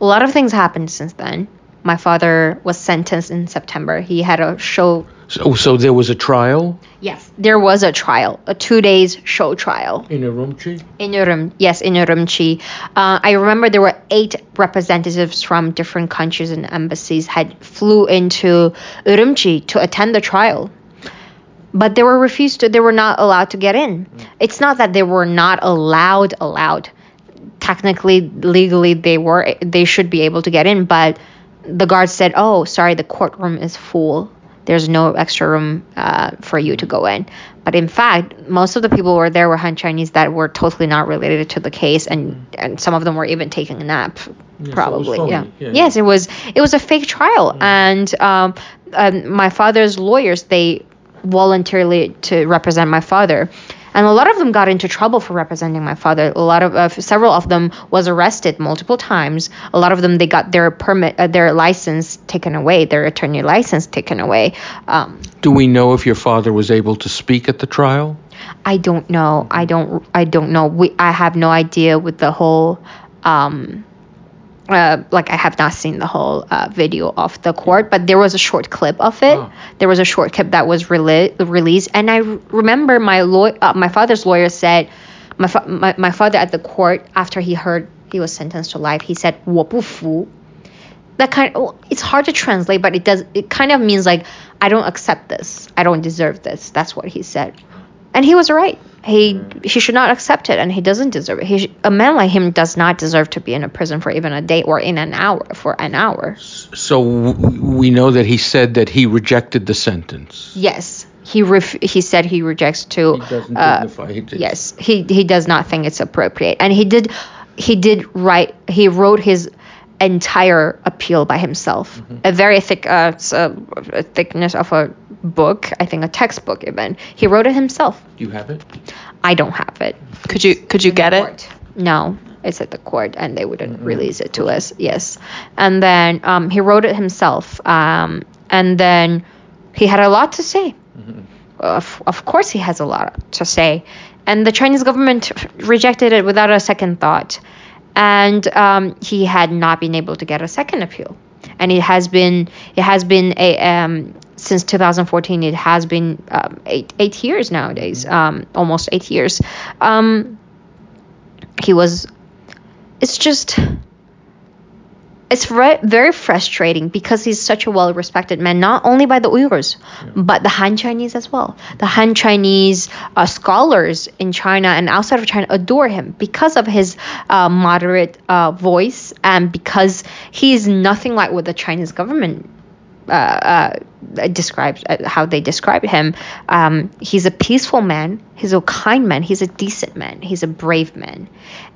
a lot of things happened since then. My father was sentenced in September. He had a show. So, so there was a trial Yes, there was a trial, a two days show trial in Urumqi? in Urum. Yes, in Urumqi. Uh, I remember there were eight representatives from different countries and embassies had flew into Urumqi to attend the trial but they were refused to they were not allowed to get in. It's not that they were not allowed allowed. Technically legally they were they should be able to get in but the guards said oh sorry the courtroom is full. There's no extra room uh, for you to go in. But in fact most of the people who were there were han chinese that were totally not related to the case and and some of them were even taking a nap Yeah, so it was probably yeah. Yeah, yes it was it was a fake trial and um, um, my father's lawyers they voluntarily to represent my father and a lot of them got into trouble for representing my father a lot of uh, several of them was arrested multiple times a lot of them they got their permit uh, their license taken away their attorney license taken away um, Do we know if your father was able to speak at the trial? I don't know. I don't. I don't know. We. I have no idea with the whole. Um, uh, like I have not seen the whole uh, video of the court, but there was a short clip of it. Oh. There was a short clip that was rela- released, and I r- remember my law- uh, my father's lawyer said, my, fa- my my father at the court after he heard he was sentenced to life, he said 我不服. That kind of, it's hard to translate, but it does it kind of means like I don't accept this. I don't deserve this. That's what he said and he was right. He he should not accept it, and he doesn't deserve it. He sh- a man like him does not deserve to be in a prison for even a day or in an hour for an hour. So w- we know that he said that he rejected the sentence. Yes, he ref- he said he rejects to. He doesn't uh, dignify. He did. yes, he he does not think it's appropriate, and he did he did write he wrote his entire appeal by himself. A very thick uh, s- uh, a thickness of a book, I think a textbook even. He wrote it himself. Do you have it? I don't have it. Could you could you get it? No, it's at the court, and they wouldn't release it to us. Yes, and then um, he wrote it himself, um, and then he had a lot to say. Of of course, he has a lot to say, and the Chinese government rejected it without a second thought, and um, he had not been able to get a second appeal, and it has been it has been a um, since 2014 it has been um, eight eight years nowadays um, almost eight years. Um, he was it's just it's very, very frustrating because he's such a well respected man, not only by the Uyghurs, but the Han Chinese as well. The Han Chinese uh, scholars in China and outside of China adore him because of his uh, moderate uh, voice and because he is nothing like what the Chinese government uh, uh, describes uh, how they describe him. Um, he's a peaceful man. He's a kind man. He's a decent man. He's a brave man,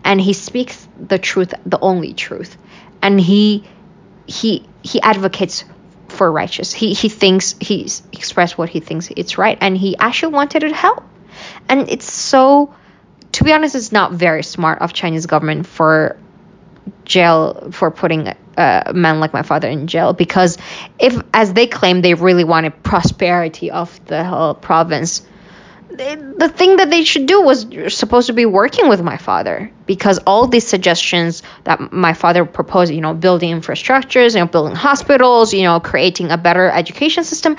and he speaks the truth, the only truth, and he he he advocates for righteous. He he thinks he's expressed what he thinks it's right, and he actually wanted to help, and it's so. To be honest, it's not very smart of Chinese government for jail for putting uh, a man like my father in jail because if as they claim they really wanted prosperity of the whole province the thing that they should do was supposed to be working with my father because all these suggestions that my father proposed, you know, building infrastructures, you know, building hospitals, you know, creating a better education system,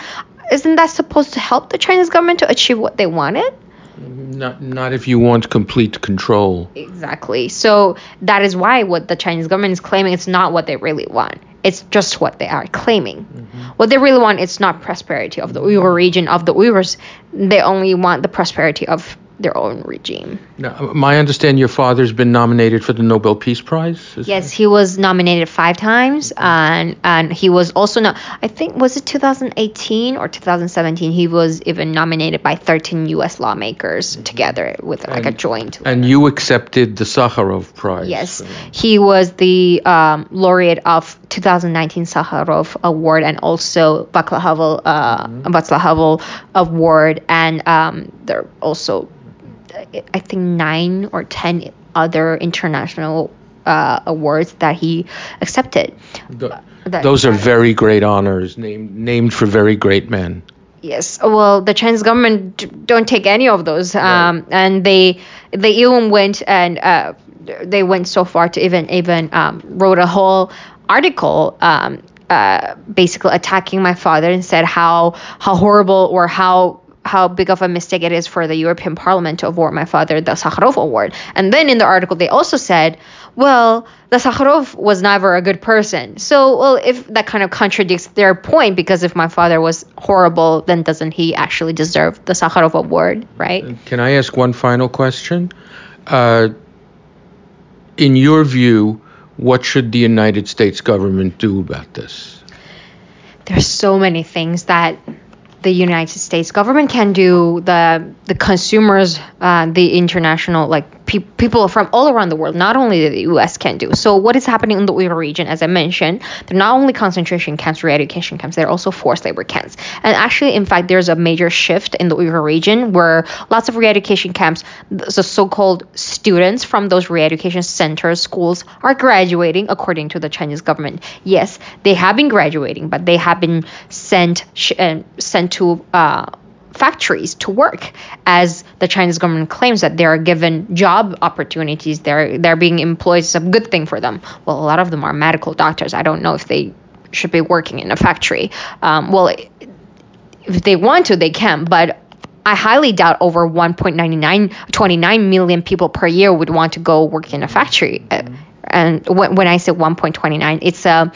isn't that supposed to help the Chinese government to achieve what they wanted? Not, not if you want complete control. Exactly. So that is why what the Chinese government is claiming it's not what they really want. It's just what they are claiming. Mm-hmm. What they really want is not prosperity of the Uyghur region of the Uyghurs. They only want the prosperity of their own regime. Now, my understanding, your father's been nominated for the Nobel Peace Prize. yes, he was nominated five times, and and he was also not. I think was it 2018 or 2017. He was even nominated by 13 U.S. lawmakers mm-hmm. together with like and, a joint. And you accepted the Sakharov Prize. Yes, he was the um, laureate of 2019 Sakharov Award and also Václav Havel uh, mm-hmm. Award, and um, they're also I think nine or ten other international uh, awards that he accepted. The, that, Those are very great honors, named named for very great men. Yes. Well, the Chinese government don't take any of those, um, right. and they they even went and uh, they went so far to even even um, wrote a whole article um, uh, basically attacking my father and said how how horrible or how how big of a mistake it is for the European Parliament to award my father the Sakharov Award. And then in the article, they also said, well, the Sakharov was never a good person. So, well, if that kind of contradicts their point, because if my father was horrible, then doesn't he actually deserve the Sakharov Award, right? Can I ask one final question? Uh, in your view, what should the United States government do about this? There's so many things that the United States government can do, the the consumers, uh, the international like pe- people from all around the world, not only the US, can do. So what is happening in the Uyghur region, as I mentioned, they're not only concentration camps, re-education camps, they're also forced labor camps. And actually, in fact, there's a major shift in the Uyghur region where lots of re-education camps, the so-called students from those re-education centers, schools, are graduating according to the Chinese government. Yes, they have been graduating, but they have been sent sh- uh, sent to uh, factories to work as the Chinese government claims that they are given job opportunities they're they're being employed it's a good thing for them. Well a lot of them are medical doctors. I don't know if they should be working in a factory. Um, well if they want to they can but I highly doubt over 1.99 29 million people per year would want to go work in a factory. Mm-hmm. and when, when I say 1.29 it's a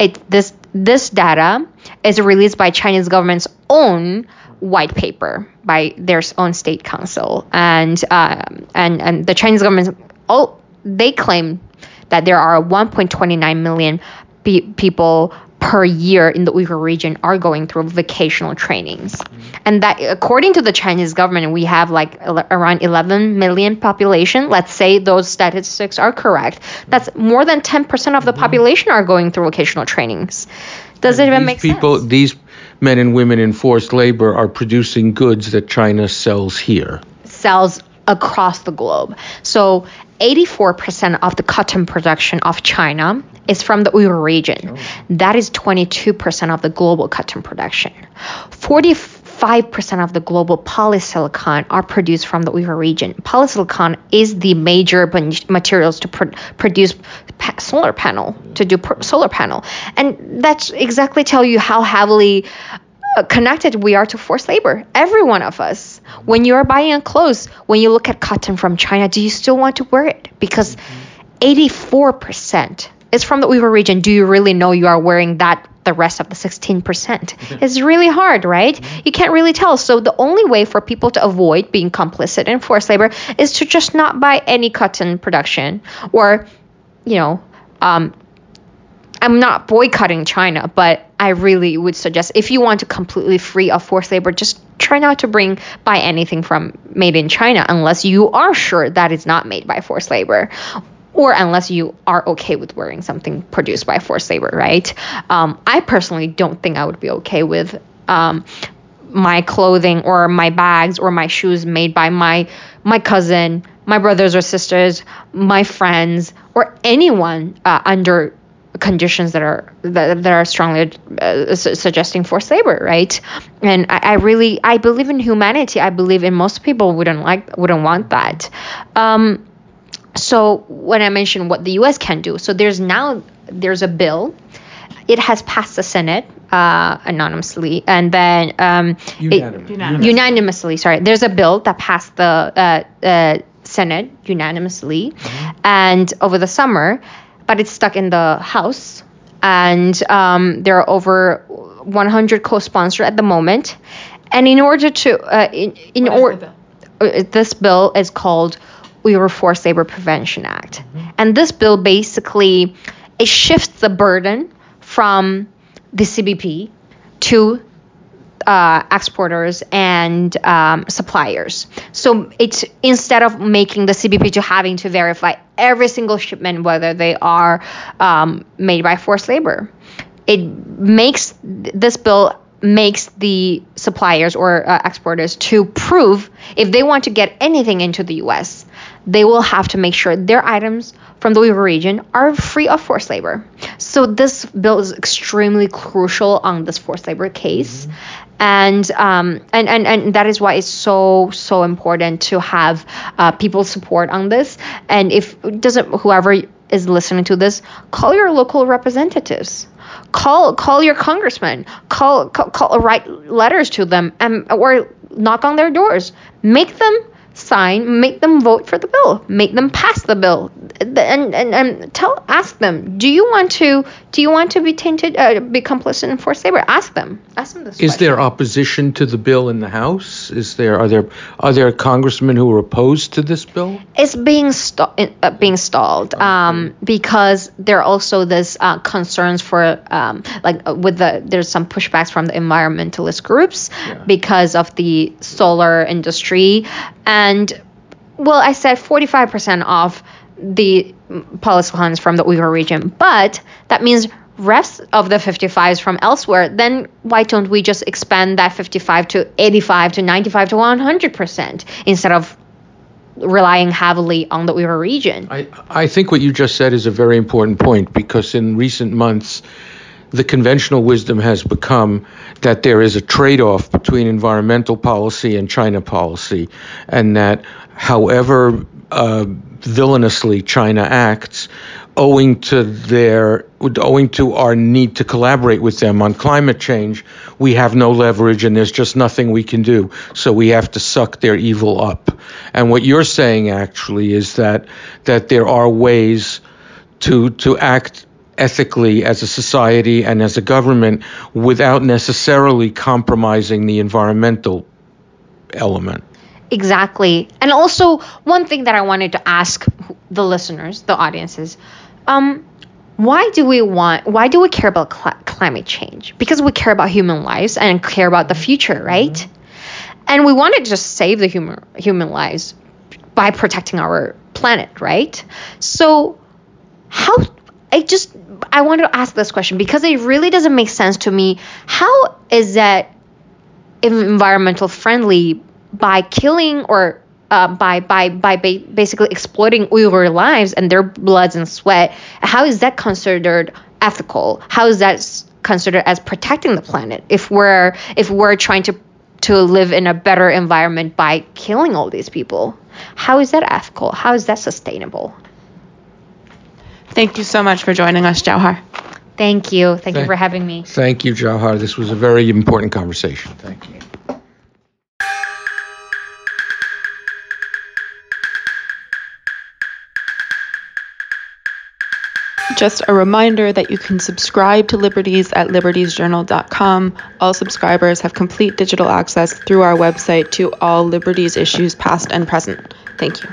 it this this data is released by Chinese government's own white paper by their own state council, and um, and and the Chinese government all they claim that there are 1.29 million pe- people per year in the Uyghur region are going through vocational trainings. Mm-hmm. And that according to the Chinese government we have like around 11 million population. Let's say those statistics are correct. That's more than 10% of the mm-hmm. population are going through vocational trainings. Does and it even make people, sense? These men and women in forced labor are producing goods that China sells here. Sells across the globe. So 84% of the cotton production of China is from the Uyghur region. Oh. That is 22% of the global cotton production. 45% of the global polysilicon are produced from the Uyghur region. Polysilicon is the major materials to pr- produce pa- solar panel, to do pr- solar panel. And that's exactly tell you how heavily uh, connected we are to forced labor. Every one of us. When you are buying clothes, when you look at cotton from China, do you still want to wear it? Because 84% is from the Uyghur region. Do you really know you are wearing that the rest of the 16%? It's really hard, right? You can't really tell. So the only way for people to avoid being complicit in forced labor is to just not buy any cotton production or, you know, um, I'm not boycotting China, but I really would suggest if you want to completely free of forced labor, just try not to bring buy anything from made in China unless you are sure that it's not made by forced labor. Or unless you are okay with wearing something produced by forced labor, right? Um, I personally don't think I would be okay with um, my clothing or my bags or my shoes made by my my cousin, my brothers or sisters, my friends, or anyone uh, under conditions that are that, that are strongly uh, su- suggesting forced labor, right? And I, I, really I believe in humanity. I believe in most people wouldn't like wouldn't want that. Um, so when I mentioned what the U.S. can do, so there's now there's a bill. It has passed the Senate uh, anonymously, and then um, unanimously. It, unanimously. Sorry, there's a bill that passed the uh, uh, Senate unanimously, mm-hmm. and over the summer, but it's stuck in the House, and um, there are over 100 co-sponsors at the moment, and in order to uh, in, in order uh, this bill is called Uyghur Forced Labor Prevention Act. And this bill basically it shifts the burden from the CBP to uh, exporters and um, suppliers. So it's instead of making the CBP to having to verify every single shipment whether they are um, made by forced labor, it makes this bill makes the suppliers or uh, exporters to prove if they want to get anything into the U.S they will have to make sure their items from the Uyghur region are free of forced labor. So this bill is extremely crucial on this forced labor case. Mm-hmm. And, um, and and and that is why it's so so important to have uh, people's support on this. And if doesn't whoever is listening to this, call your local representatives. Call call your congressman call, call, call write letters to them and or knock on their doors. Make them sign, make them vote for the bill, make them pass the bill, and and, and tell ask them, do you want to do you want to be tainted, uh, be complicit in forced labor? Ask them, ask them this. Is question. there opposition to the bill in the House? Is there are there are there congressmen who are opposed to this bill? It's being st- uh, being stalled okay. um, because there are also this uh, concerns for um, like uh, with the there's some pushbacks from the environmentalist groups yeah. because of the solar industry and well, I said 45% of the polysilicons from the Uyghur region, but that means rest of the 55s from elsewhere, then why don't we just expand that 55 to 85 to 95 to 100% instead of relying heavily on the Uyghur region? I, I think what you just said is a very important point because in recent months, the conventional wisdom has become that there is a trade off between environmental policy and China policy, and that however uh, villainously China acts, owing to their owing to our need to collaborate with them on climate change, we have no leverage and there's just nothing we can do. So we have to suck their evil up. And what you're saying actually is that that there are ways to to act ethically as a society and as a government without necessarily compromising the environmental element. Exactly. And also, one thing that I wanted to ask the listeners, the audiences, um, why do we want, why do we care about cl- climate change? Because we care about human lives and care about the future, right? Mm-hmm. And we want to just save the human human lives by protecting our planet, right? So, how I just I wanted to ask this question because it really doesn't make sense to me. How is that environmental friendly by killing or uh, by by by ba- basically exploiting Uyghur lives and their bloods and sweat? How is that considered ethical? How is that considered as protecting the planet? If we're if we're trying to to live in a better environment by killing all these people, how is that ethical? How is that sustainable? Thank you so much for joining us, Jewher. Thank you. Thank, Thank you for having me. Thank you, Jewher. This was a very important conversation. Thank you. Just a reminder that you can subscribe to Liberties at libertiesjournal.com. All subscribers have complete digital access through our website to all Liberties issues, past and present. Thank you.